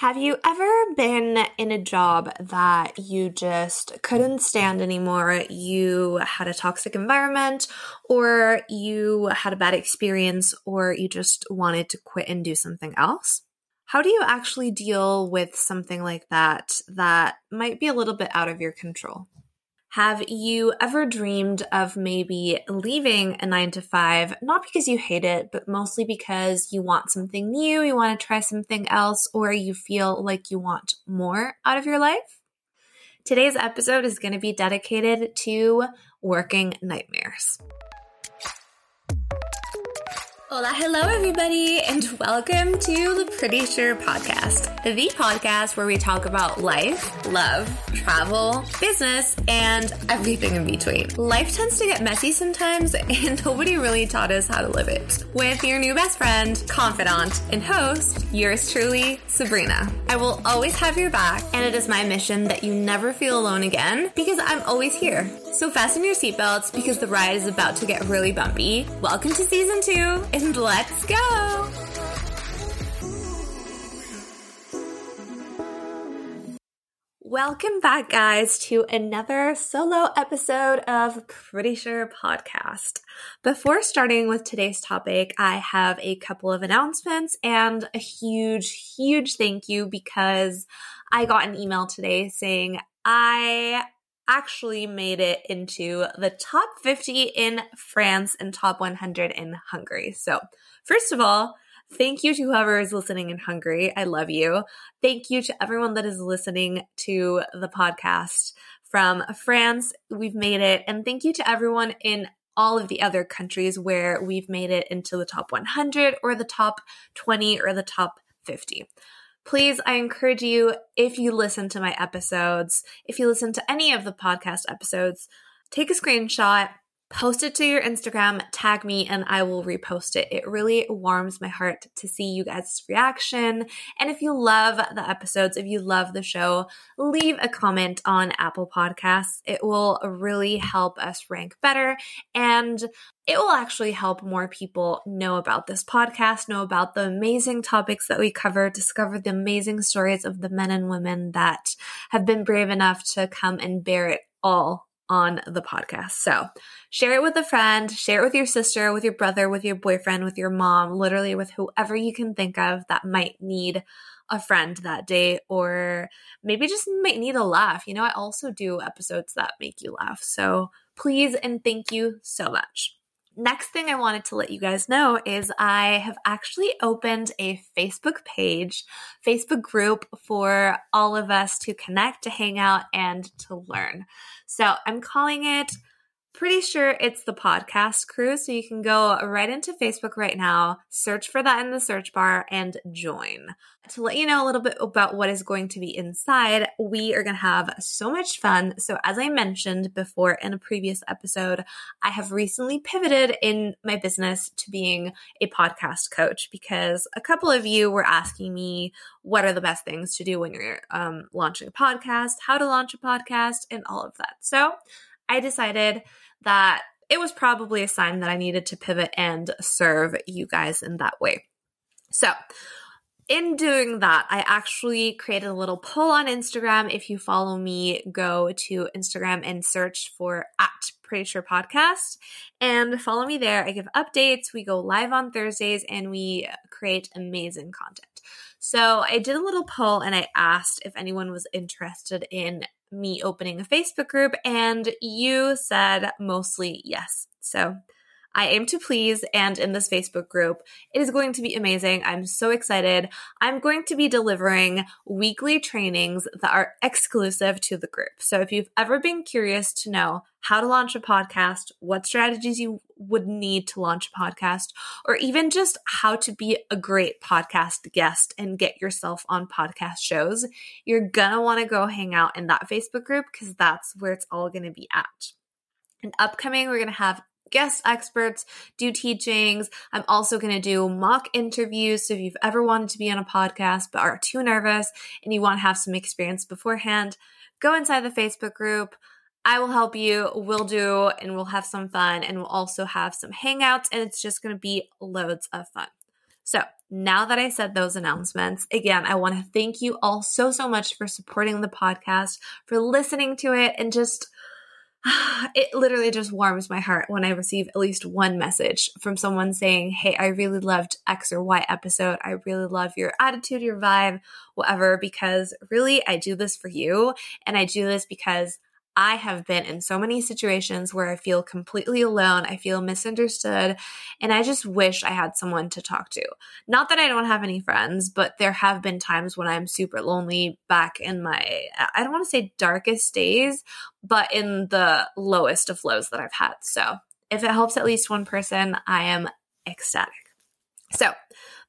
Have you ever been in a job that you just couldn't stand anymore? You had a toxic environment, or you had a bad experience, or you just wanted to quit and do something else? How do you actually deal with something like that that might be a little bit out of your control? Have you ever dreamed of maybe leaving a nine to five, not because you hate it, but mostly because you want something new, you want to try something else, or you feel like you want more out of your life? Today's episode is going to be dedicated to working nightmares. Hola, hello, everybody, and welcome to the Pretty Sure Podcast, the podcast where we talk about life, love, travel, business, and everything in between. Life tends to get messy sometimes, and nobody really taught us how to live it. With your new best friend, confidant, and host, yours truly, Sabrina. I will always have your back, and it is my mission that you never feel alone again because I'm always here. So fasten your seatbelts because the ride is about to get really bumpy. Welcome to season two, and let's go! Welcome back, guys, to another solo episode of Pretty Sure Podcast. Before starting with today's topic, I have a couple of announcements and a huge, huge thank you because I got an email today saying I actually made it into the top 50 in France and top 100 in Hungary. So, first of all, thank you to whoever is listening in Hungary. I love you. Thank you to everyone that is listening to the podcast from France. We've made it. And thank you to everyone in all of the other countries where we've made it into the top 100 or the top 20 or the top 50 please, I encourage you, if you listen to my episodes, if you listen to any of the podcast episodes, take a screenshot, post it to your Instagram, tag me, and I will repost it. It really warms my heart to see you guys' reaction. And if you love the episodes, if you love the show, leave a comment on Apple Podcasts. It will really help us rank better and it will actually help more people know about this podcast, know about the amazing topics that we cover, discover the amazing stories of the men and women that have been brave enough to come and bear it all on the podcast. So share it with a friend, share it with your sister, with your brother, with your boyfriend, with your mom, literally with whoever you can think of that might need a friend that day or maybe just might need a laugh. You know, I also do episodes that make you laugh. So please and thank you so much. Next thing I wanted to let you guys know is I have actually opened a Facebook page, Facebook group for all of us to connect, to hang out, and to learn. So I'm calling it pretty sure it's the podcast crew. So you can go right into Facebook right now, search for that in the search bar, and join. To let you know a little bit about what is going to be inside, we are going to have so much fun. So, as I mentioned before in a previous episode, I have recently pivoted in my business to being a podcast coach because a couple of you were asking me what are the best things to do when you're um, launching a podcast, how to launch a podcast, and all of that. So, I decided that it was probably a sign that I needed to pivot and serve you guys in that way. So, in doing that, I actually created a little poll on Instagram. If you follow me, go to Instagram and search for at Pretty Sure Podcast and follow me there. I give updates. We go live on Thursdays and we create amazing content. So I did a little poll and I asked if anyone was interested in me opening a Facebook group, and you said mostly yes. So I aim to please, and in this Facebook group, it is going to be amazing. I'm so excited. I'm going to be delivering weekly trainings that are exclusive to the group. So if you've ever been curious to know how to launch a podcast, what strategies you would need to launch a podcast, or even just how to be a great podcast guest and get yourself on podcast shows, you're gonna wanna go hang out in that Facebook group because that's where it's all gonna be at. And upcoming, we're gonna have guest experts, do teachings. I'm also going to do mock interviews. So if you've ever wanted to be on a podcast but are too nervous and you want to have some experience beforehand, go inside the Facebook group. I will help you. We'll do, and we'll have some fun, and we'll also have some hangouts, and it's just going to be loads of fun. So, now that I said those announcements, again, I want to thank you all so, so much for supporting the podcast, for listening to it, and just it literally just warms my heart when I receive at least one message from someone saying, Hey, I really loved X or Y episode. I really love your attitude, your vibe, whatever, because really I do this for you. And I do this because I have been in so many situations where I feel completely alone, I feel misunderstood, and I just wish I had someone to talk to. Not that I don't have any friends, but there have been times when I'm super lonely back in my, I don't want to say darkest days, but in the lowest of lows that I've had. So if it helps at least one person, I am ecstatic. So,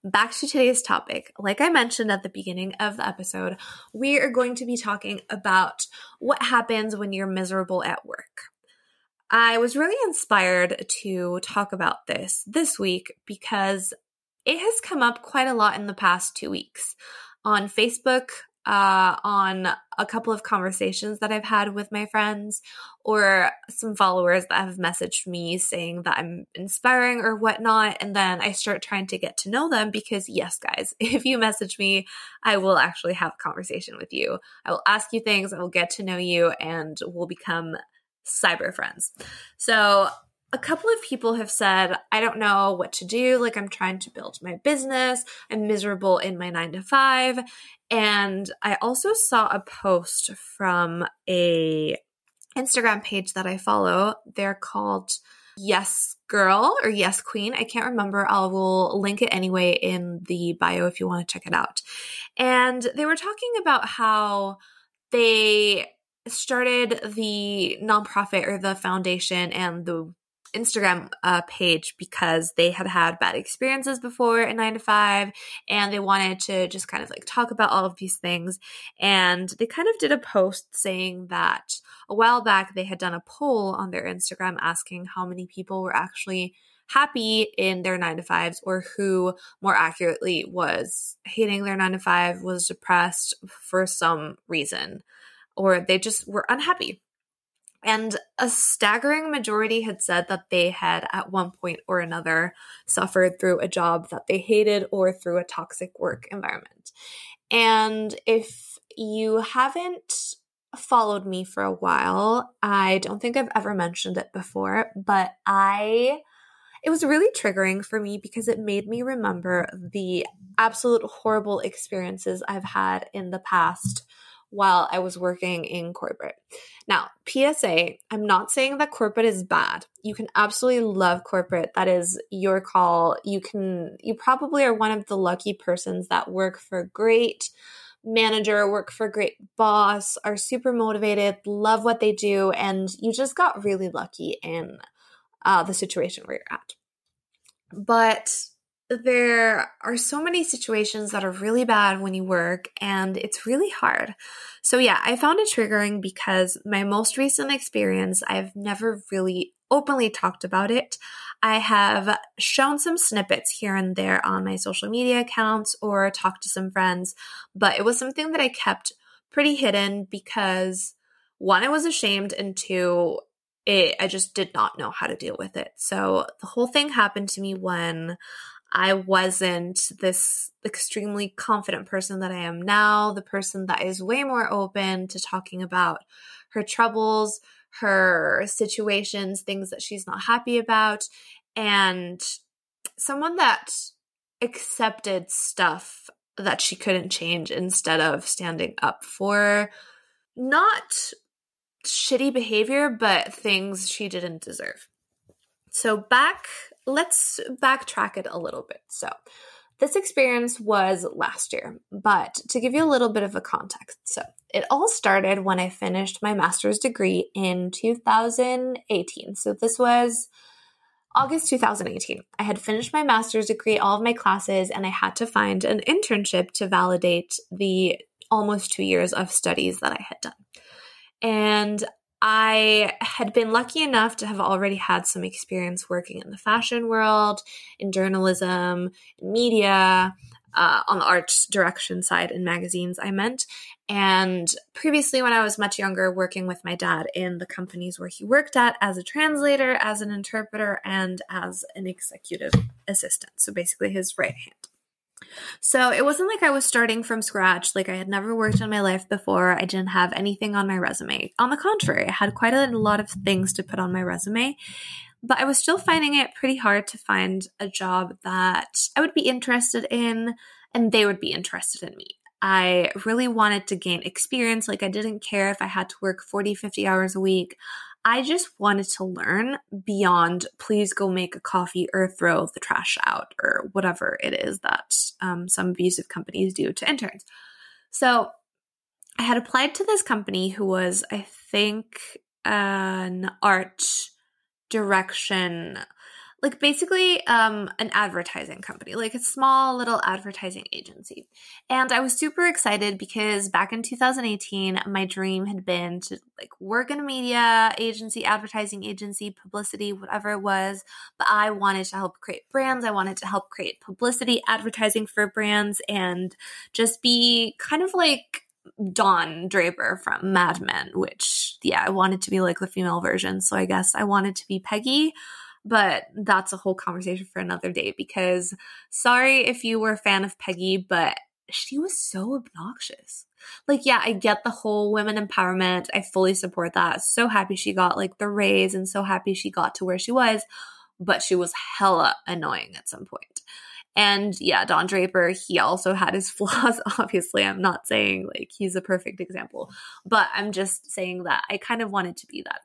back to today's topic. Like I mentioned at the beginning of the episode, we are going to be talking about what happens when you're miserable at work. I was really inspired to talk about this this week because it has come up quite a lot in the past two weeks. On Facebook, uh, on a couple of conversations that I've had with my friends or some followers that have messaged me saying that I'm inspiring or whatnot. And then I start trying to get to know them because, yes, guys, if you message me, I will actually have a conversation with you. I will ask you things, I will get to know you, and we'll become cyber friends. So a couple of people have said, I don't know what to do. Like, I'm trying to build my business. I'm miserable in my nine to five. And I also saw a post from a Instagram page that I follow. They're called Yes Girl or Yes Queen. I can't remember. I will link it anyway in the bio if you want to check it out. And they were talking about how they started the nonprofit or the foundation and the Instagram uh, page because they had had bad experiences before in nine to five and they wanted to just kind of like talk about all of these things. And they kind of did a post saying that a while back they had done a poll on their Instagram asking how many people were actually happy in their nine to fives or who more accurately was hating their nine to five, was depressed for some reason, or they just were unhappy and a staggering majority had said that they had, at one point or another, suffered through a job that they hated or through a toxic work environment. And if you haven't followed me for a while, I don't think I've ever mentioned it before, but I. It was really triggering for me because it made me remember the absolute horrible experiences I've had in the past while I was working in corporate. Now, PSA, I'm not saying that corporate is bad. You can absolutely love corporate. That is your call. You can, you probably are one of the lucky persons that work for great manager, work for great boss, are super motivated, love what they do, and you just got really lucky in uh, the situation where you're at. But there are so many situations that are really bad when you work and it's really hard. So, yeah, I found it triggering because my most recent experience, I've never really openly talked about it. I have shown some snippets here and there on my social media accounts or talked to some friends, but it was something that I kept pretty hidden because one, I was ashamed, and two, it, I just did not know how to deal with it. So the whole thing happened to me when I wasn't this extremely confident person that I am now, the person that is way more open to talking about her troubles, her situations, things that she's not happy about, and someone that accepted stuff that she couldn't change instead of standing up for not shitty behavior, but things she didn't deserve. So, back let's backtrack it a little bit. So, this experience was last year, but to give you a little bit of a context, so it all started when I finished my master's degree in 2018. So, this was August 2018. I had finished my master's degree, all of my classes, and I had to find an internship to validate the almost two years of studies that I had done. And I had been lucky enough to have already had some experience working in the fashion world, in journalism, in media, uh, on the art direction side in magazines, I meant. And previously, when I was much younger, working with my dad in the companies where he worked at as a translator, as an interpreter, and as an executive assistant. So basically, his right hand. So it wasn't like I was starting from scratch. Like I had never worked in my life before. I didn't have anything on my resume. On the contrary, I had quite a lot of things to put on my resume. But I was still finding it pretty hard to find a job that I would be interested in and they would be interested in me. I really wanted to gain experience. Like, I didn't care if I had to work 40, 50 hours a week. I just wanted to learn beyond please go make a coffee or throw the trash out or whatever it is that um, some abusive companies do to interns. So I had applied to this company who was, I think, an art direction like basically um, an advertising company, like a small little advertising agency. And I was super excited because back in 2018, my dream had been to like work in a media agency, advertising agency, publicity, whatever it was. But I wanted to help create brands. I wanted to help create publicity, advertising for brands, and just be kind of like Don Draper from Mad Men, which, yeah, I wanted to be like the female version. So I guess I wanted to be Peggy. But that's a whole conversation for another day because sorry if you were a fan of Peggy, but she was so obnoxious. Like, yeah, I get the whole women empowerment. I fully support that. So happy she got like the raise and so happy she got to where she was, but she was hella annoying at some point. And yeah, Don Draper, he also had his flaws. Obviously, I'm not saying like he's a perfect example, but I'm just saying that I kind of wanted to be that.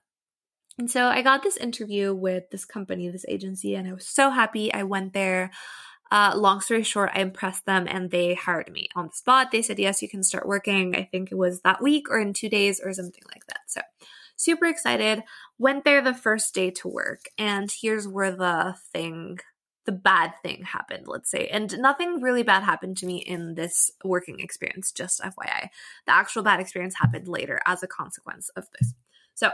And so I got this interview with this company, this agency, and I was so happy. I went there. Uh, long story short, I impressed them and they hired me on the spot. They said, yes, you can start working. I think it was that week or in two days or something like that. So, super excited. Went there the first day to work. And here's where the thing, the bad thing happened, let's say. And nothing really bad happened to me in this working experience, just FYI. The actual bad experience happened later as a consequence of this. So,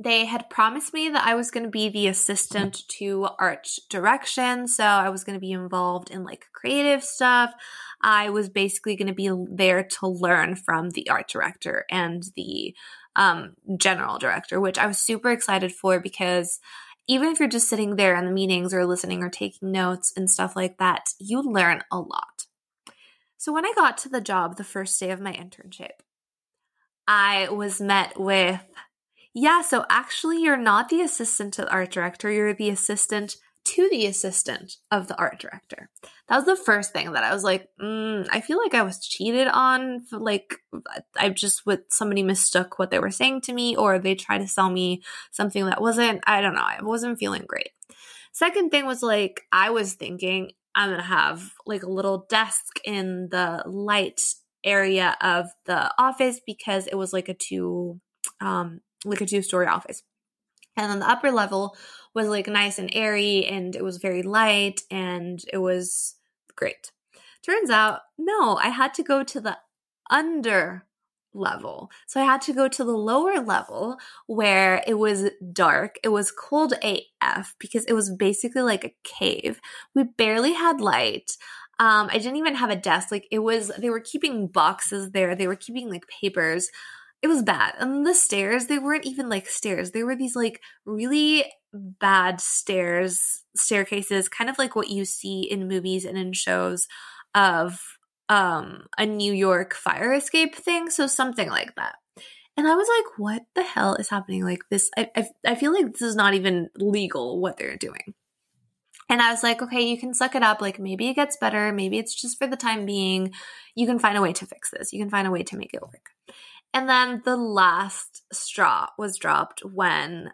they had promised me that I was going to be the assistant to art direction. So I was going to be involved in like creative stuff. I was basically going to be there to learn from the art director and the um, general director, which I was super excited for because even if you're just sitting there in the meetings or listening or taking notes and stuff like that, you learn a lot. So when I got to the job the first day of my internship, I was met with yeah, so actually, you're not the assistant to the art director, you're the assistant to the assistant of the art director. That was the first thing that I was like, mm, I feel like I was cheated on. Like, I just with somebody mistook what they were saying to me, or they tried to sell me something that wasn't. I don't know. I wasn't feeling great. Second thing was like, I was thinking I'm gonna have like a little desk in the light area of the office because it was like a two um like a two story office. And then the upper level was like nice and airy and it was very light and it was great. Turns out, no, I had to go to the under level. So I had to go to the lower level where it was dark. It was cold AF because it was basically like a cave. We barely had light. Um, I didn't even have a desk. Like it was, they were keeping boxes there. They were keeping like papers it was bad. And the stairs, they weren't even like stairs. They were these like really bad stairs, staircases, kind of like what you see in movies and in shows of um a New York fire escape thing, so something like that. And I was like, what the hell is happening? Like this I I, I feel like this is not even legal what they're doing. And I was like, okay, you can suck it up. Like maybe it gets better. Maybe it's just for the time being. You can find a way to fix this. You can find a way to make it work. And then the last straw was dropped when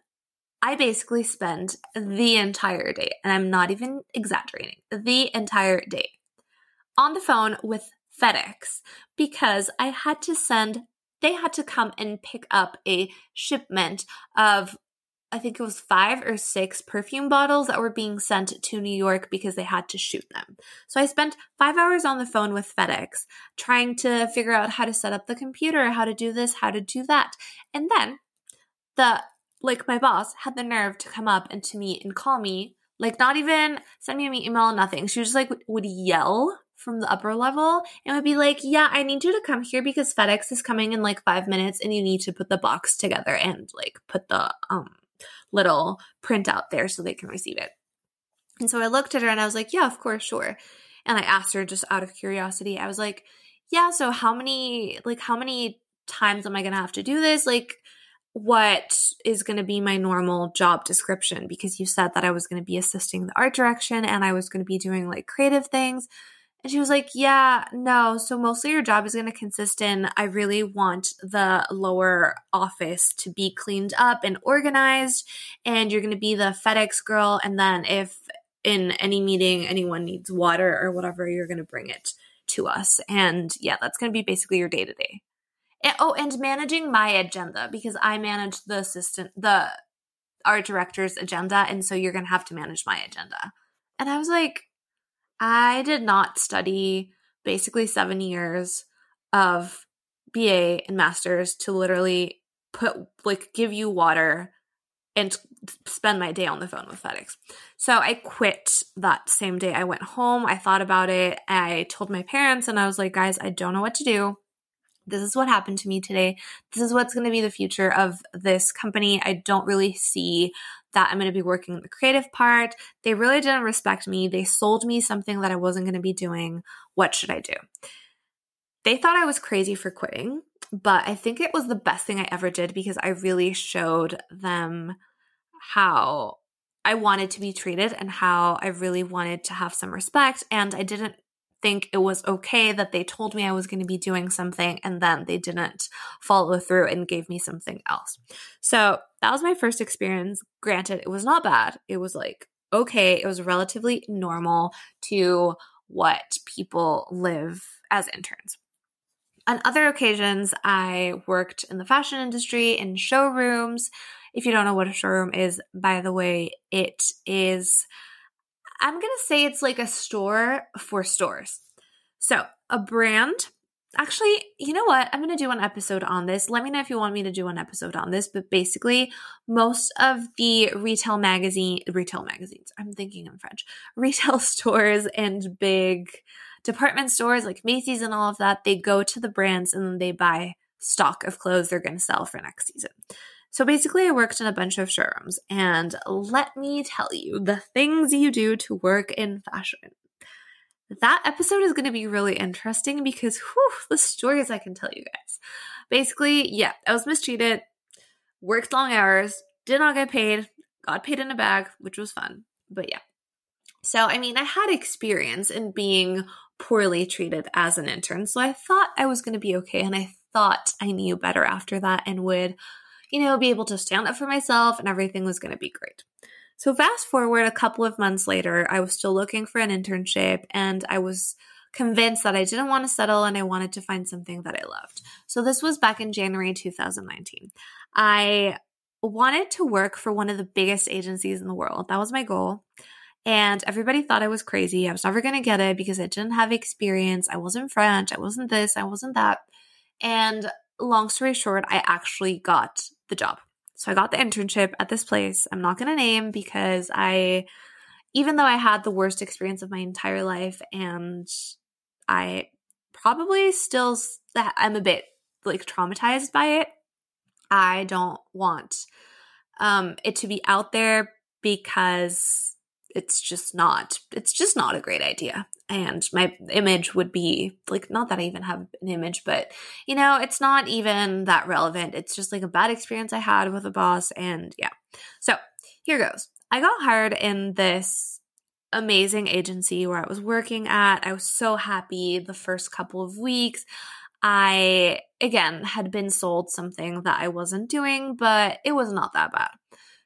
I basically spent the entire day, and I'm not even exaggerating, the entire day on the phone with FedEx because I had to send, they had to come and pick up a shipment of I think it was five or six perfume bottles that were being sent to New York because they had to shoot them. So I spent five hours on the phone with FedEx trying to figure out how to set up the computer, how to do this, how to do that. And then the, like, my boss had the nerve to come up and to me and call me, like, not even send me an email, nothing. She just like would yell from the upper level and would be like, Yeah, I need you to come here because FedEx is coming in like five minutes and you need to put the box together and like put the um little printout there so they can receive it. And so I looked at her and I was like, yeah, of course, sure. And I asked her just out of curiosity, I was like, yeah, so how many, like, how many times am I going to have to do this? Like, what is going to be my normal job description? Because you said that I was going to be assisting the art direction and I was going to be doing like creative things. And she was like, Yeah, no. So mostly your job is going to consist in I really want the lower office to be cleaned up and organized. And you're going to be the FedEx girl. And then if in any meeting anyone needs water or whatever, you're going to bring it to us. And yeah, that's going to be basically your day to day. Oh, and managing my agenda because I manage the assistant, the art director's agenda. And so you're going to have to manage my agenda. And I was like, I did not study basically seven years of BA and master's to literally put, like, give you water and spend my day on the phone with FedEx. So I quit that same day. I went home. I thought about it. I told my parents, and I was like, guys, I don't know what to do. This is what happened to me today. This is what's going to be the future of this company. I don't really see that I'm going to be working the creative part. They really didn't respect me. They sold me something that I wasn't going to be doing. What should I do? They thought I was crazy for quitting, but I think it was the best thing I ever did because I really showed them how I wanted to be treated and how I really wanted to have some respect. And I didn't think it was okay that they told me I was going to be doing something and then they didn't follow through and gave me something else. So that was my first experience. Granted, it was not bad. It was like, okay, it was relatively normal to what people live as interns. On other occasions, I worked in the fashion industry in showrooms. If you don't know what a showroom is, by the way, it is I'm going to say it's like a store for stores. So, a brand. Actually, you know what? I'm going to do an episode on this. Let me know if you want me to do an episode on this. But basically, most of the retail magazine, retail magazines, I'm thinking in French, retail stores and big department stores like Macy's and all of that, they go to the brands and they buy stock of clothes they're going to sell for next season. So basically, I worked in a bunch of showrooms, and let me tell you the things you do to work in fashion. That episode is going to be really interesting because whew, the stories I can tell you guys. Basically, yeah, I was mistreated, worked long hours, did not get paid, got paid in a bag, which was fun. But yeah. So, I mean, I had experience in being poorly treated as an intern. So I thought I was going to be okay. And I thought I knew better after that and would you know, be able to stand up for myself and everything was going to be great. So, fast forward a couple of months later, I was still looking for an internship and I was convinced that I didn't want to settle and I wanted to find something that I loved. So, this was back in January 2019. I wanted to work for one of the biggest agencies in the world. That was my goal. And everybody thought I was crazy. I was never going to get it because I didn't have experience. I wasn't French. I wasn't this. I wasn't that. And long story short, I actually got the job. So I got the internship at this place. I'm not going to name because I, even though I had the worst experience of my entire life and I probably still, I'm a bit like traumatized by it. I don't want um, it to be out there because it's just not it's just not a great idea. And my image would be like not that i even have an image but you know it's not even that relevant. It's just like a bad experience i had with a boss and yeah. So here goes. I got hired in this amazing agency where i was working at. I was so happy the first couple of weeks. I again had been sold something that i wasn't doing but it was not that bad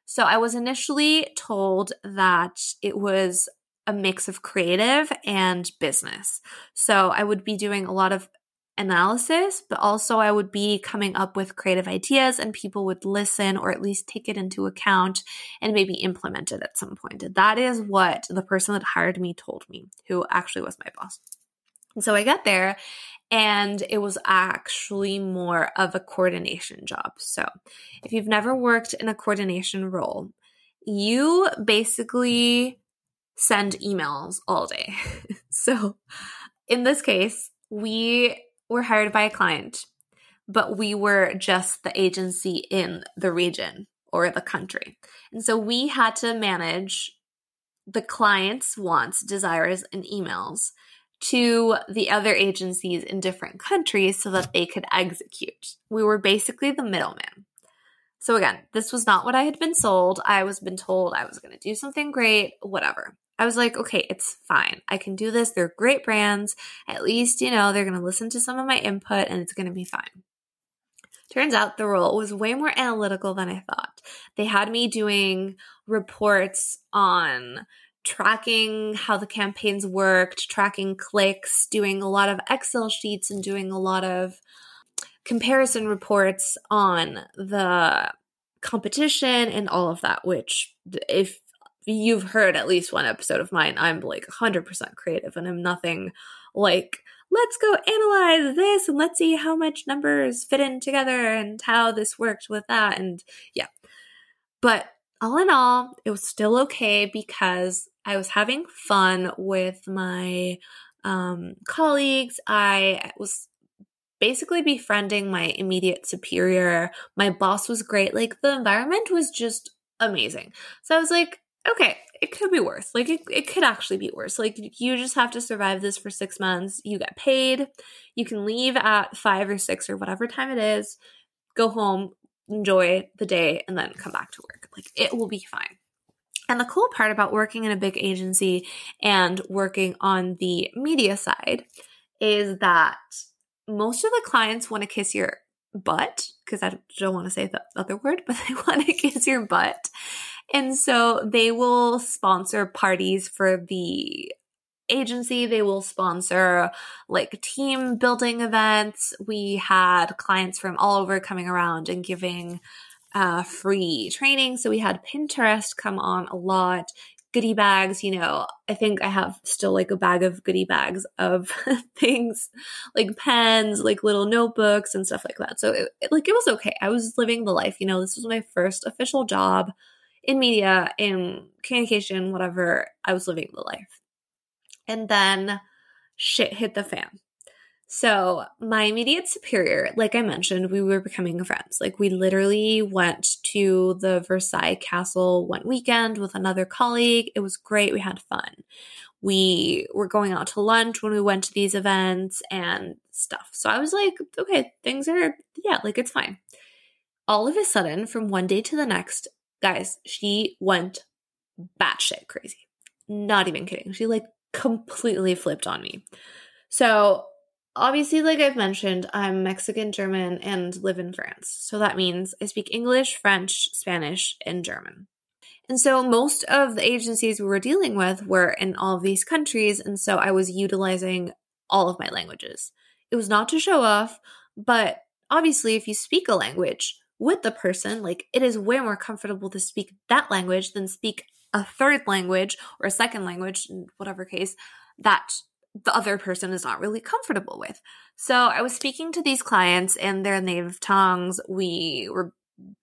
so I was initially told that it was a mix of creative and business. So I would be doing a lot of analysis, but also I would be coming up with creative ideas and people would listen or at least take it into account and maybe implement it at some point. That is what the person that hired me told me, who actually was my boss. And so I got there and it was actually more of a coordination job. So, if you've never worked in a coordination role, you basically send emails all day. so, in this case, we were hired by a client, but we were just the agency in the region or the country. And so we had to manage the client's wants, desires, and emails to the other agencies in different countries so that they could execute. We were basically the middleman. So again, this was not what I had been sold. I was been told I was going to do something great, whatever. I was like, okay, it's fine. I can do this. They're great brands. At least, you know, they're going to listen to some of my input and it's going to be fine. Turns out the role was way more analytical than I thought. They had me doing reports on tracking how the campaigns worked, tracking clicks, doing a lot of Excel sheets, and doing a lot of comparison reports on the competition and all of that, which if you've heard at least one episode of mine, I'm like 100% creative and I'm nothing like, let's go analyze this and let's see how much numbers fit in together and how this worked with that. And yeah. But all in all, it was still okay because I was having fun with my um, colleagues. I was basically befriending my immediate superior. My boss was great. Like the environment was just amazing. So I was like, okay, it could be worse. Like it, it could actually be worse. Like you just have to survive this for six months. You get paid. You can leave at five or six or whatever time it is, go home, enjoy the day, and then come back to work. Like it will be fine. And the cool part about working in a big agency and working on the media side is that most of the clients want to kiss your butt because I don't want to say the other word, but they want to kiss your butt. And so they will sponsor parties for the agency. They will sponsor like team building events. We had clients from all over coming around and giving uh, free training. So we had Pinterest come on a lot, goodie bags. You know, I think I have still like a bag of goodie bags of things like pens, like little notebooks and stuff like that. So it, it, like it was okay. I was living the life. You know, this was my first official job in media, in communication, whatever. I was living the life. And then shit hit the fan. So, my immediate superior, like I mentioned, we were becoming friends. Like, we literally went to the Versailles Castle one weekend with another colleague. It was great. We had fun. We were going out to lunch when we went to these events and stuff. So, I was like, okay, things are, yeah, like it's fine. All of a sudden, from one day to the next, guys, she went batshit crazy. Not even kidding. She like completely flipped on me. So, obviously, like I've mentioned, I'm Mexican, German, and live in France. So that means I speak English, French, Spanish, and German. And so most of the agencies we were dealing with were in all of these countries. And so I was utilizing all of my languages. It was not to show off, but obviously, if you speak a language, with the person, like it is way more comfortable to speak that language than speak a third language or a second language, in whatever case, that the other person is not really comfortable with. So I was speaking to these clients in their native tongues. We were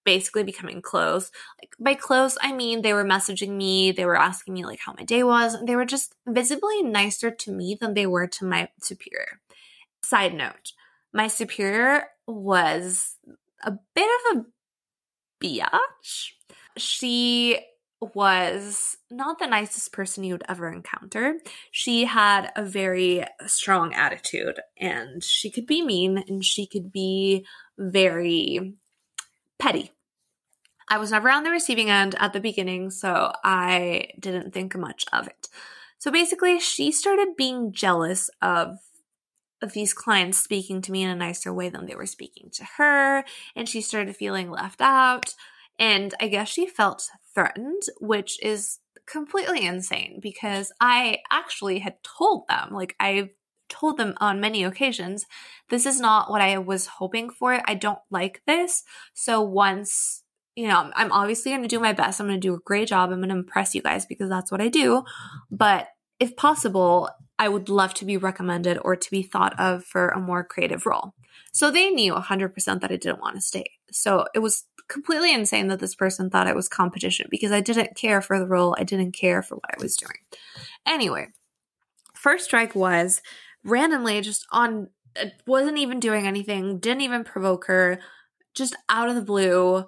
basically becoming close. Like by close, I mean they were messaging me, they were asking me like how my day was, they were just visibly nicer to me than they were to my superior. Side note, my superior was a bit of a biatch. She was not the nicest person you would ever encounter. She had a very strong attitude and she could be mean and she could be very petty. I was never on the receiving end at the beginning, so I didn't think much of it. So basically, she started being jealous of of these clients speaking to me in a nicer way than they were speaking to her, and she started feeling left out. And I guess she felt threatened, which is completely insane because I actually had told them, like, I've told them on many occasions, this is not what I was hoping for. I don't like this. So once, you know, I'm obviously going to do my best. I'm going to do a great job. I'm going to impress you guys because that's what I do. But if possible, I would love to be recommended or to be thought of for a more creative role. So they knew 100% that I didn't want to stay. So it was completely insane that this person thought it was competition because I didn't care for the role. I didn't care for what I was doing. Anyway, first strike was randomly just on, uh, wasn't even doing anything, didn't even provoke her, just out of the blue.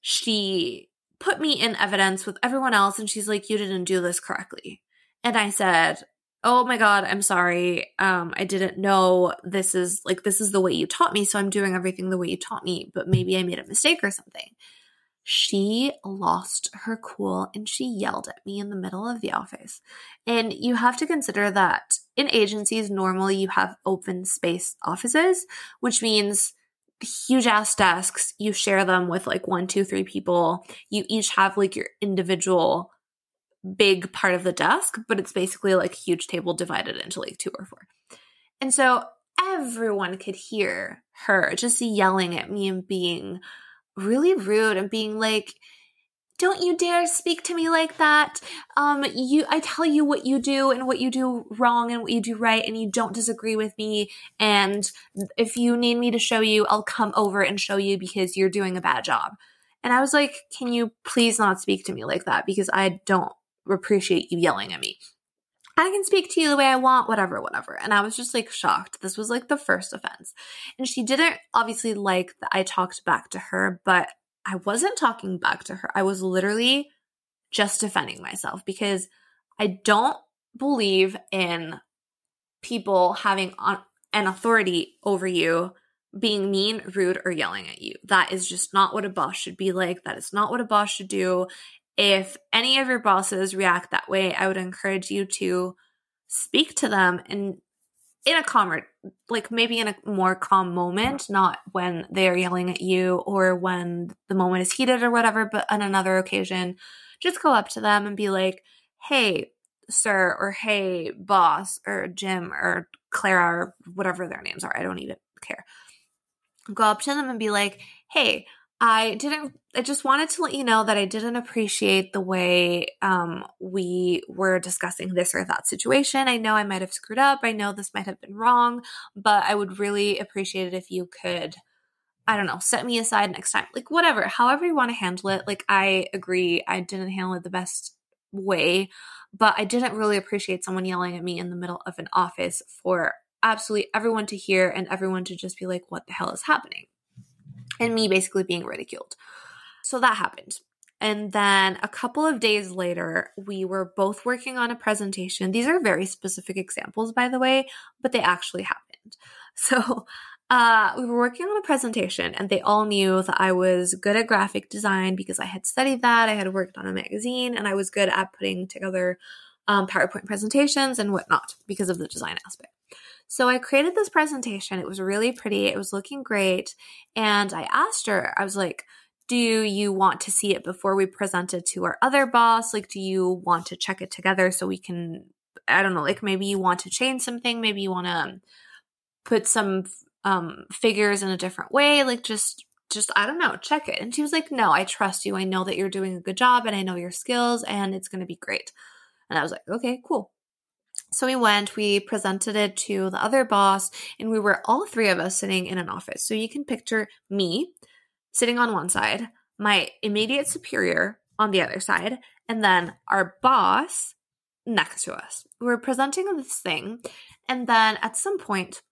She put me in evidence with everyone else and she's like, You didn't do this correctly. And I said, oh my god i'm sorry. Um i didn't know this is like this is the way you taught me so i'm doing everything the way you taught me but maybe i made a mistake or something. She lost her cool and she yelled at me in the middle of the office. And you have to consider that in agencies normally you have open space offices which means huge ass desks you share them with like one two three people. You each have like your individual big part of the desk, but it's basically like a huge table divided into like two or four. And so everyone could hear her just yelling at me and being really rude and being like, don't you dare speak to me like that. Um, you, I tell you what you do and what you do wrong and what you do right, and you don't disagree with me. And if you need me to show you, I'll come over and show you because you're doing a bad job. And I was like, can you please not speak to me like that? Because I don't appreciate you yelling at me. I can speak to you the way I want, whatever, whatever. And I was just like shocked. This was like the first offense. And she didn't obviously like that I talked back to her, but I wasn't talking back to her. I was literally just defending myself because I don't believe in people having an authority over you being mean, rude, or yelling at you. That is just not what a boss should be like. That is not what a boss should do. If any of your bosses react that way, I would encourage you to speak to them and in a calmer, like maybe in a more calm moment, not when they are yelling at you or when the moment is heated or whatever, but on another occasion, just go up to them and be like, hey, sir, or hey, boss, or Jim, or Clara, or whatever their names are. I don't even care. Go up to them and be like, hey, I didn't, I just wanted to let you know that I didn't appreciate the way um, we were discussing this or that situation. I know I might have screwed up. I know this might have been wrong, but I would really appreciate it if you could, I don't know, set me aside next time. Like, whatever, however you want to handle it. Like, I agree, I didn't handle it the best way, but I didn't really appreciate someone yelling at me in the middle of an office for absolutely everyone to hear and everyone to just be like, what the hell is happening? And me basically being ridiculed. So that happened. And then a couple of days later, we were both working on a presentation. These are very specific examples, by the way, but they actually happened. So uh, we were working on a presentation, and they all knew that I was good at graphic design because I had studied that. I had worked on a magazine, and I was good at putting together um, PowerPoint presentations and whatnot because of the design aspect. So I created this presentation. It was really pretty. It was looking great. And I asked her, I was like, do you want to see it before we present it to our other boss? Like, do you want to check it together so we can, I don't know, like maybe you want to change something, maybe you want to put some um, figures in a different way, like just just I don't know, check it. And she was like, "No, I trust you. I know that you're doing a good job and I know your skills and it's going to be great." And I was like, "Okay, cool." So we went, we presented it to the other boss, and we were all three of us sitting in an office. So you can picture me sitting on one side, my immediate superior on the other side, and then our boss next to us. We we're presenting this thing, and then at some point,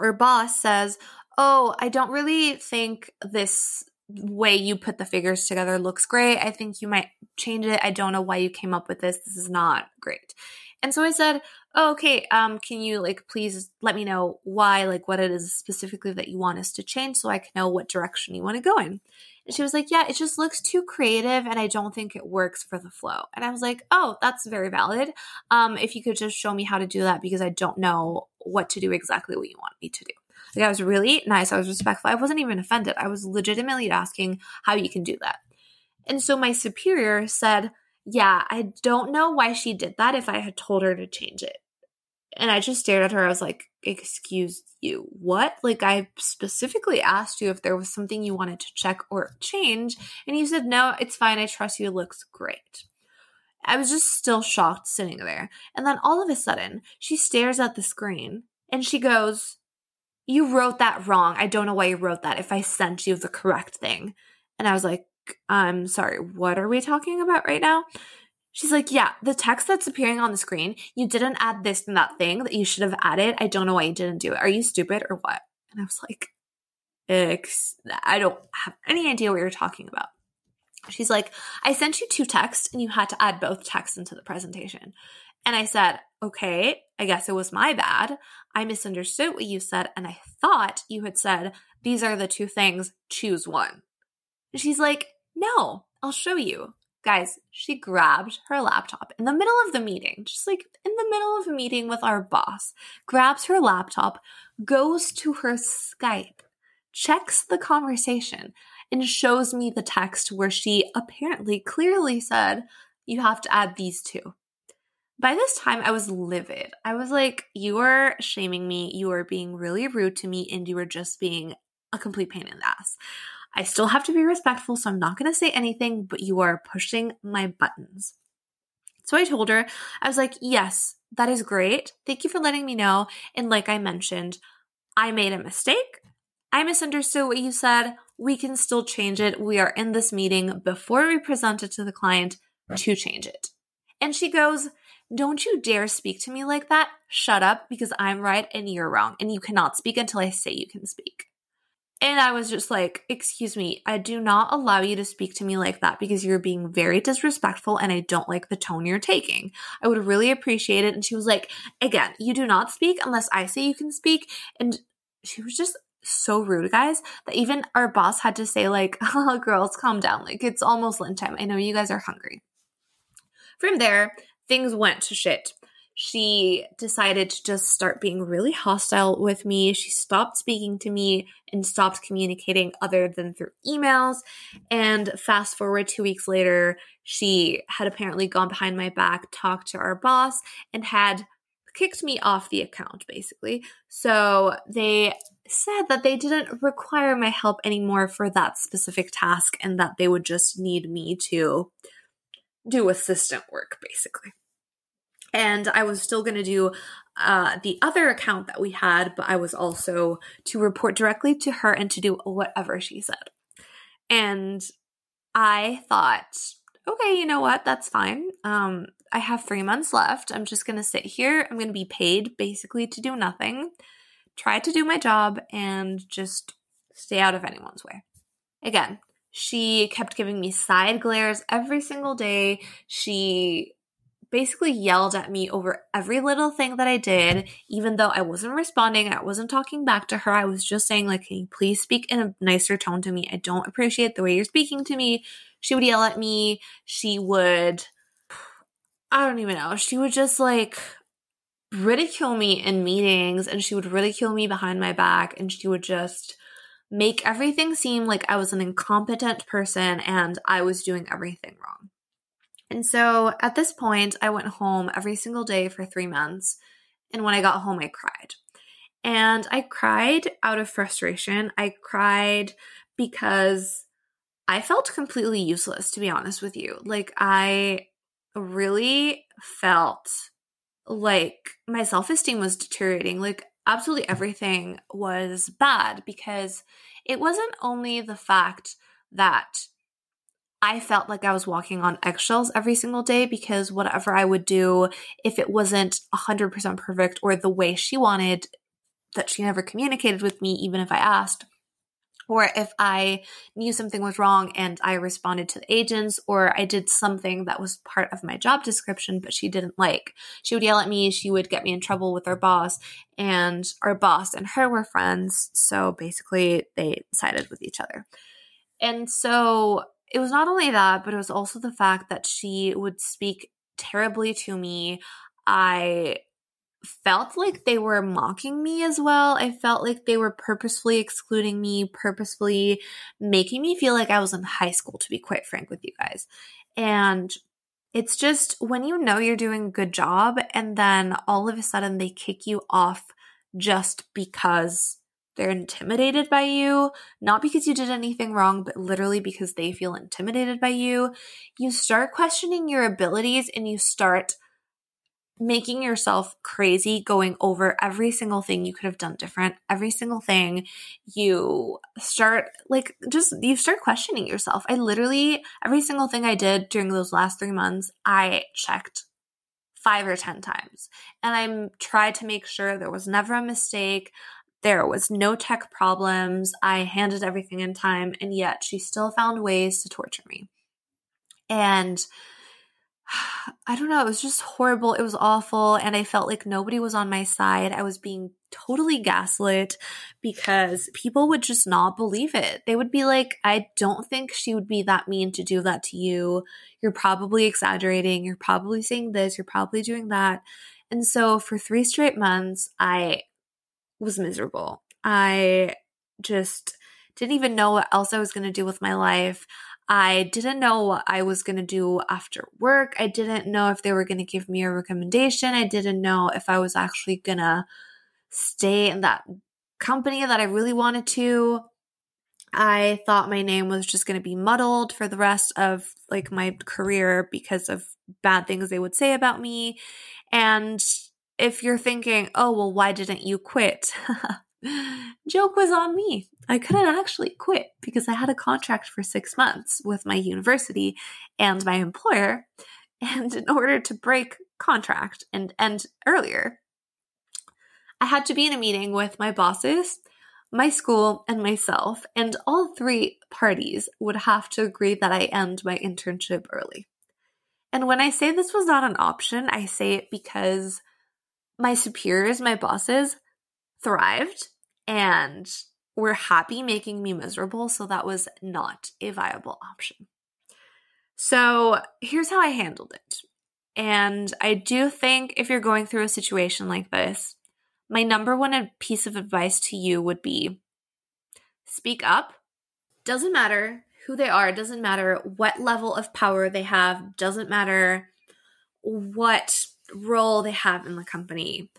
our boss says, Oh, I don't really think this way you put the figures together looks great. I think you might change it. I don't know why you came up with this. This is not great. And so I said, oh, okay, um, can you like please let me know why, like what it is specifically that you want us to change so I can know what direction you want to go in. And she was like, yeah, it just looks too creative and I don't think it works for the flow. And I was like, oh, that's very valid. Um, if you could just show me how to do that because I don't know what to do exactly what you want me to do. Like I was really nice. I was respectful. I wasn't even offended. I was legitimately asking how you can do that. And so my superior said, yeah, I don't know why she did that if I had told her to change it. And I just stared at her. I was like, Excuse you, what? Like, I specifically asked you if there was something you wanted to check or change. And you said, No, it's fine. I trust you. It looks great. I was just still shocked sitting there. And then all of a sudden, she stares at the screen and she goes, You wrote that wrong. I don't know why you wrote that if I sent you the correct thing. And I was like, I'm sorry, what are we talking about right now? She's like, yeah, the text that's appearing on the screen, you didn't add this and that thing that you should have added. I don't know why you didn't do it. Are you stupid or what? And I was like, I don't have any idea what you're talking about. She's like, I sent you two texts and you had to add both texts into the presentation. And I said, okay, I guess it was my bad. I misunderstood what you said, and I thought you had said, these are the two things, choose one. She's like, no, I'll show you. Guys, she grabbed her laptop in the middle of the meeting, just like in the middle of a meeting with our boss, grabs her laptop, goes to her Skype, checks the conversation, and shows me the text where she apparently clearly said, You have to add these two. By this time, I was livid. I was like, You are shaming me. You are being really rude to me, and you are just being a complete pain in the ass. I still have to be respectful, so I'm not going to say anything, but you are pushing my buttons. So I told her, I was like, yes, that is great. Thank you for letting me know. And like I mentioned, I made a mistake. I misunderstood what you said. We can still change it. We are in this meeting before we present it to the client to change it. And she goes, Don't you dare speak to me like that. Shut up because I'm right and you're wrong. And you cannot speak until I say you can speak. And I was just like, excuse me, I do not allow you to speak to me like that because you're being very disrespectful and I don't like the tone you're taking. I would really appreciate it. And she was like, again, you do not speak unless I say you can speak. And she was just so rude, guys, that even our boss had to say, like, oh, girls, calm down. Like, it's almost lunchtime. I know you guys are hungry. From there, things went to shit she decided to just start being really hostile with me. She stopped speaking to me and stopped communicating other than through emails. And fast forward two weeks later, she had apparently gone behind my back, talked to our boss, and had kicked me off the account basically. So they said that they didn't require my help anymore for that specific task and that they would just need me to do assistant work basically. And I was still going to do uh, the other account that we had, but I was also to report directly to her and to do whatever she said. And I thought, okay, you know what? That's fine. Um, I have three months left. I'm just going to sit here. I'm going to be paid basically to do nothing, try to do my job, and just stay out of anyone's way. Again, she kept giving me side glares every single day. She basically yelled at me over every little thing that I did, even though I wasn't responding. I wasn't talking back to her. I was just saying, like, can you please speak in a nicer tone to me? I don't appreciate the way you're speaking to me. She would yell at me. She would, I don't even know. She would just like ridicule me in meetings and she would ridicule me behind my back and she would just make everything seem like I was an incompetent person and I was doing everything wrong. And so at this point, I went home every single day for three months. And when I got home, I cried. And I cried out of frustration. I cried because I felt completely useless, to be honest with you. Like, I really felt like my self esteem was deteriorating. Like, absolutely everything was bad because it wasn't only the fact that I felt like I was walking on eggshells every single day because whatever I would do, if it wasn't 100% perfect or the way she wanted, that she never communicated with me, even if I asked, or if I knew something was wrong and I responded to the agents, or I did something that was part of my job description, but she didn't like. She would yell at me, she would get me in trouble with our boss, and our boss and her were friends. So basically, they sided with each other. And so it was not only that, but it was also the fact that she would speak terribly to me. I felt like they were mocking me as well. I felt like they were purposefully excluding me, purposefully making me feel like I was in high school, to be quite frank with you guys. And it's just when you know you're doing a good job and then all of a sudden they kick you off just because they're intimidated by you, not because you did anything wrong, but literally because they feel intimidated by you. You start questioning your abilities and you start making yourself crazy going over every single thing you could have done different every single thing. You start like just you start questioning yourself. I literally every single thing i did during those last 3 months i checked five or ten times. And i tried to make sure there was never a mistake there was no tech problems. I handed everything in time, and yet she still found ways to torture me. And I don't know, it was just horrible. It was awful. And I felt like nobody was on my side. I was being totally gaslit because people would just not believe it. They would be like, I don't think she would be that mean to do that to you. You're probably exaggerating. You're probably saying this. You're probably doing that. And so for three straight months, I was miserable. I just didn't even know what else I was going to do with my life. I didn't know what I was going to do after work. I didn't know if they were going to give me a recommendation. I didn't know if I was actually going to stay in that company that I really wanted to. I thought my name was just going to be muddled for the rest of like my career because of bad things they would say about me. And if you're thinking, "Oh, well why didn't you quit?" Joke was on me. I couldn't actually quit because I had a contract for six months with my university and my employer. And in order to break contract and end earlier, I had to be in a meeting with my bosses, my school, and myself. And all three parties would have to agree that I end my internship early. And when I say this was not an option, I say it because my superiors, my bosses, thrived and were happy making me miserable. So that was not a viable option. So here's how I handled it. And I do think if you're going through a situation like this, my number one piece of advice to you would be speak up. Doesn't matter who they are, doesn't matter what level of power they have, doesn't matter what role they have in the company.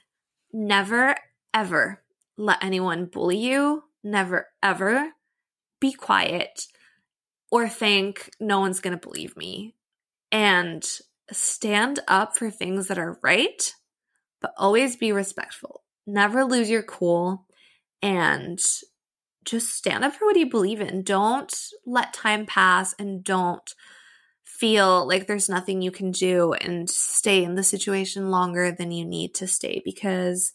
Never, ever let anyone bully you. Never, ever be quiet or think no one's going to believe me. And stand up for things that are right, but always be respectful. Never lose your cool and just stand up for what you believe in. Don't let time pass and don't feel like there's nothing you can do and stay in the situation longer than you need to stay because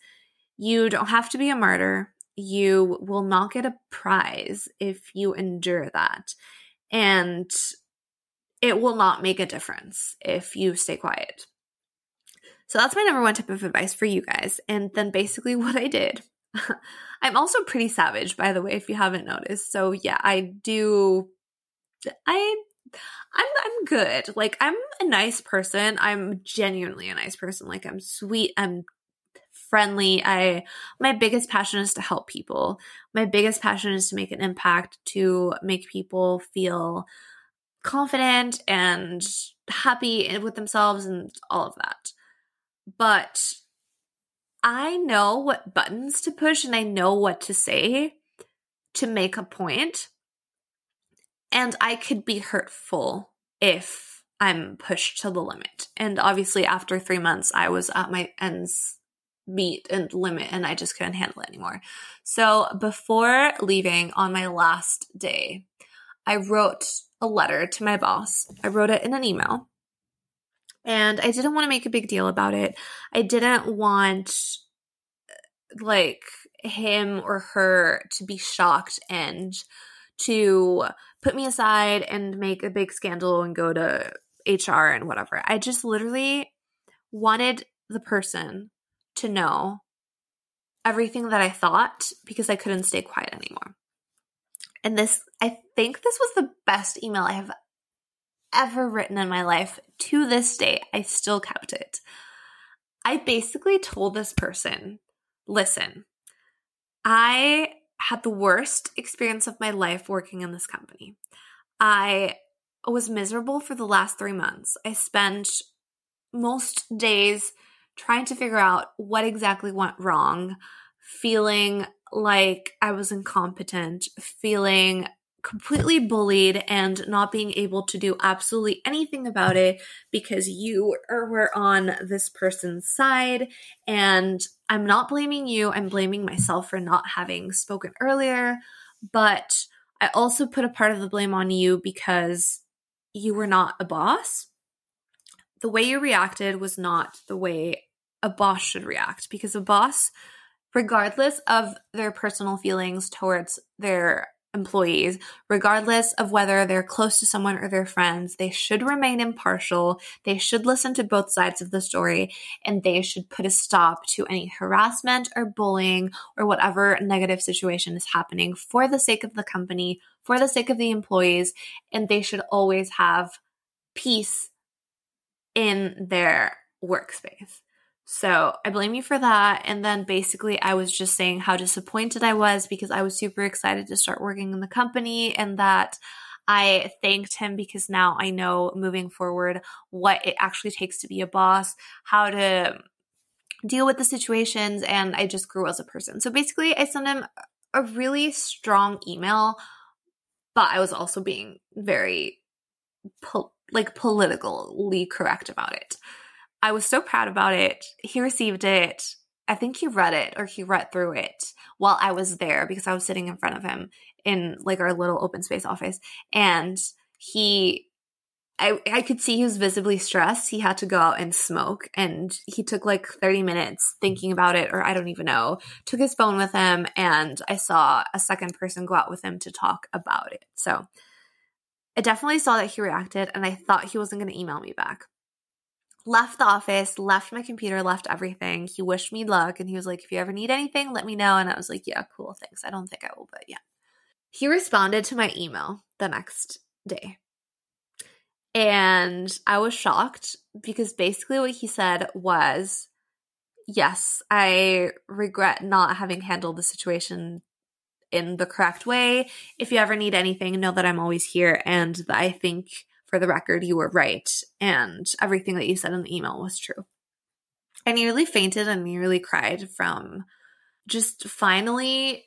you don't have to be a martyr. You will not get a prize if you endure that. And it will not make a difference if you stay quiet. So that's my number one tip of advice for you guys. And then basically what I did. I'm also pretty savage, by the way, if you haven't noticed. So yeah, I do I I'm I'm good. Like I'm a nice person. I'm genuinely a nice person. Like I'm sweet. I'm friendly. I my biggest passion is to help people. My biggest passion is to make an impact, to make people feel confident and happy with themselves and all of that. But I know what buttons to push and I know what to say to make a point. And I could be hurtful if I'm pushed to the limit. And obviously, after three months, I was at my ends meet and limit and I just couldn't handle it anymore. So before leaving on my last day, I wrote a letter to my boss. I wrote it in an email. And I didn't want to make a big deal about it. I didn't want like him or her to be shocked and to put me aside and make a big scandal and go to HR and whatever. I just literally wanted the person to know everything that I thought because I couldn't stay quiet anymore. And this, I think this was the best email I have ever written in my life. To this day, I still kept it. I basically told this person, listen, I had the worst experience of my life working in this company. I was miserable for the last three months. I spent most days trying to figure out what exactly went wrong, feeling like I was incompetent, feeling completely bullied and not being able to do absolutely anything about it because you er, were on this person's side. And I'm not blaming you, I'm blaming myself for not having spoken earlier. But I also put a part of the blame on you because you were not a boss. The way you reacted was not the way a boss should react because a boss, regardless of their personal feelings towards their employees, regardless of whether they're close to someone or they're friends, they should remain impartial. They should listen to both sides of the story and they should put a stop to any harassment or bullying or whatever negative situation is happening for the sake of the company, for the sake of the employees. And they should always have peace in their workspace. So I blame you for that. And then basically, I was just saying how disappointed I was because I was super excited to start working in the company and that I thanked him because now I know moving forward what it actually takes to be a boss, how to deal with the situations, and I just grew as a person. So basically, I sent him a really strong email, but I was also being very po- like politically correct about it. I was so proud about it. He received it. I think he read it or he read through it while I was there because I was sitting in front of him in like our little open space office. And he, I, I could see he was visibly stressed. He had to go out and smoke and he took like 30 minutes thinking about it, or I don't even know. Took his phone with him and I saw a second person go out with him to talk about it. So I definitely saw that he reacted and I thought he wasn't going to email me back left the office, left my computer, left everything. He wished me luck and he was like, if you ever need anything, let me know. And I was like, yeah, cool, thanks. I don't think I will, but yeah. He responded to my email the next day. And I was shocked because basically what he said was, yes, I regret not having handled the situation in the correct way. If you ever need anything, know that I'm always here and I think for the record, you were right. And everything that you said in the email was true. I nearly fainted and nearly cried from just finally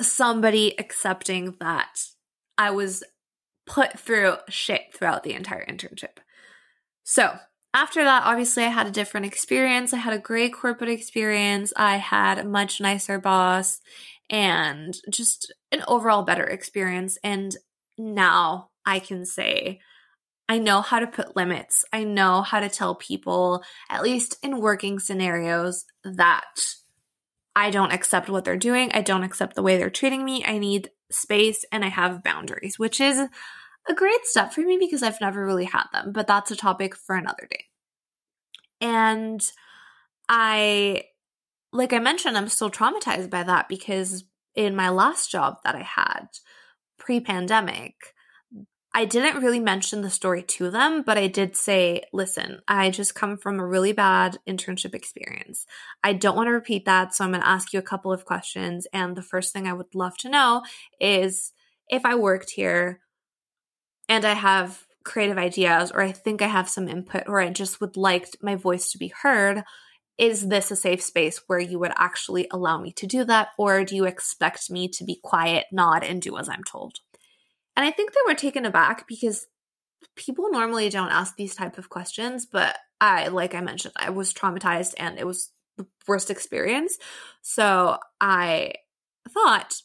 somebody accepting that I was put through shit throughout the entire internship. So, after that, obviously, I had a different experience. I had a great corporate experience. I had a much nicer boss and just an overall better experience. And now I can say, I know how to put limits. I know how to tell people, at least in working scenarios, that I don't accept what they're doing. I don't accept the way they're treating me. I need space and I have boundaries, which is a great step for me because I've never really had them, but that's a topic for another day. And I, like I mentioned, I'm still traumatized by that because in my last job that I had pre pandemic, I didn't really mention the story to them, but I did say, listen, I just come from a really bad internship experience. I don't want to repeat that, so I'm going to ask you a couple of questions. And the first thing I would love to know is if I worked here and I have creative ideas, or I think I have some input, or I just would like my voice to be heard. Is this a safe space where you would actually allow me to do that? Or do you expect me to be quiet, nod, and do as I'm told? And I think they were taken aback because people normally don't ask these type of questions, but I, like I mentioned, I was traumatized and it was the worst experience. So I thought,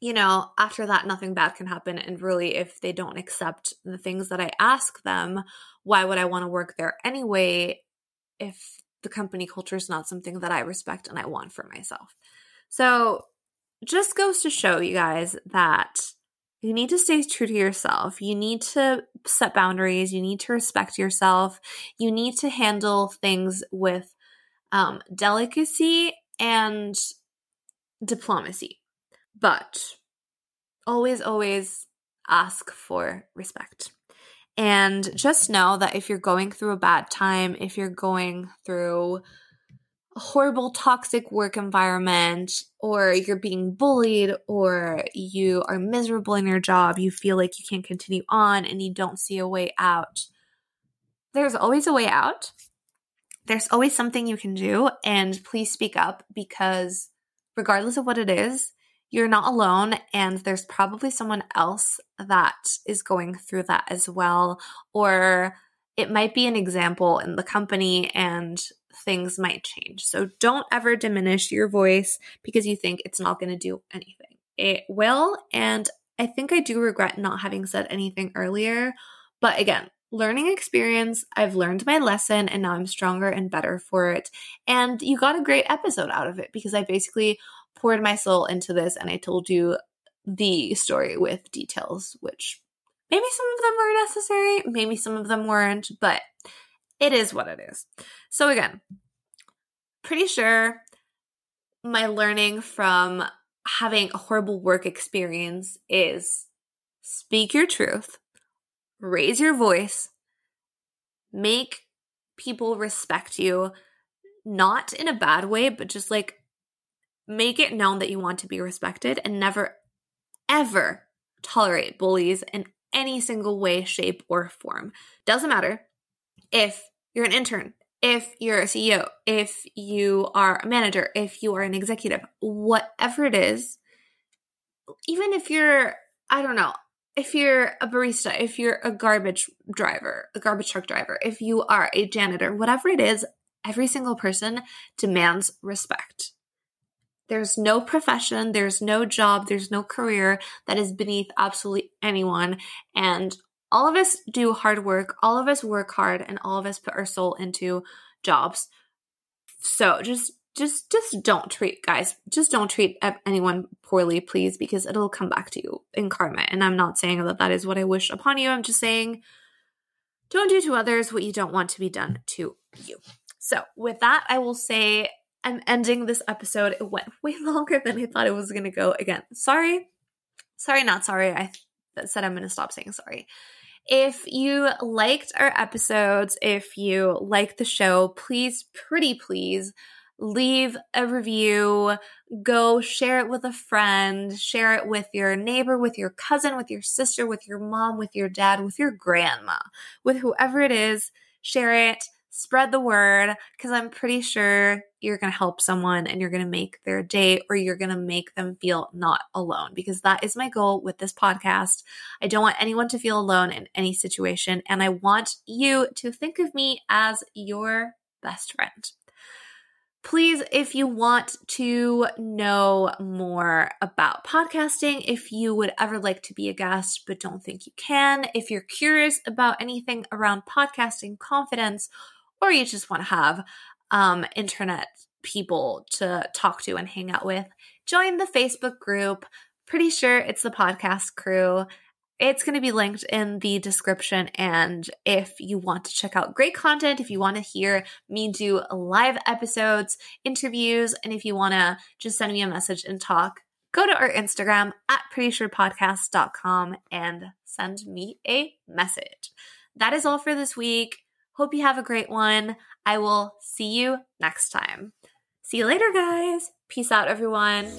you know, after that, nothing bad can happen. And really, if they don't accept the things that I ask them, why would I want to work there anyway if the company culture is not something that I respect and I want for myself? So just goes to show you guys that you need to stay true to yourself. You need to set boundaries. You need to respect yourself. You need to handle things with um, delicacy and diplomacy. But always, always ask for respect. And just know that if you're going through a bad time, if you're going through horrible toxic work environment or you're being bullied or you are miserable in your job, you feel like you can't continue on and you don't see a way out. There's always a way out. There's always something you can do and please speak up because regardless of what it is, you're not alone and there's probably someone else that is going through that as well or it might be an example in the company and things might change. So don't ever diminish your voice because you think it's not going to do anything. It will. And I think I do regret not having said anything earlier. But again, learning experience, I've learned my lesson and now I'm stronger and better for it. And you got a great episode out of it because I basically poured my soul into this and I told you the story with details, which maybe some of them were necessary, maybe some of them weren't, but it is what it is. So, again, pretty sure my learning from having a horrible work experience is speak your truth, raise your voice, make people respect you, not in a bad way, but just like make it known that you want to be respected and never, ever tolerate bullies in any single way, shape, or form. Doesn't matter if you're an intern, if you're a CEO, if you are a manager, if you are an executive, whatever it is, even if you're, I don't know, if you're a barista, if you're a garbage driver, a garbage truck driver, if you are a janitor, whatever it is, every single person demands respect. There's no profession, there's no job, there's no career that is beneath absolutely anyone. And all of us do hard work, all of us work hard, and all of us put our soul into jobs. So just just just don't treat guys just don't treat anyone poorly please because it'll come back to you in karma. And i'm not saying that that is what i wish upon you. I'm just saying don't do to others what you don't want to be done to you. So with that i will say i'm ending this episode. It went way longer than i thought it was going to go. Again sorry. Sorry not sorry. I said i'm going to stop saying sorry. If you liked our episodes, if you like the show, please, pretty please, leave a review, go share it with a friend, share it with your neighbor, with your cousin, with your sister, with your mom, with your dad, with your grandma, with whoever it is. Share it, spread the word, because I'm pretty sure you're going to help someone and you're going to make their day or you're going to make them feel not alone, because that is my goal with this podcast. I don't want anyone to feel alone in any situation, and I want you to think of me as your best friend. Please, if you want to know more about podcasting, if you would ever like to be a guest but don't think you can, if you're curious about anything around podcasting confidence, or you just want to have um, internet people to talk to and hang out with, join the Facebook group. Pretty sure it's the podcast crew. It's going to be linked in the description. And if you want to check out great content, if you want to hear me do live episodes, interviews, and if you want to just send me a message and talk, go to our Instagram at prettysurepodcast.com and send me a message. That is all for this week. Hope you have a great one. I will see you next time. See you later, guys. Peace out, everyone.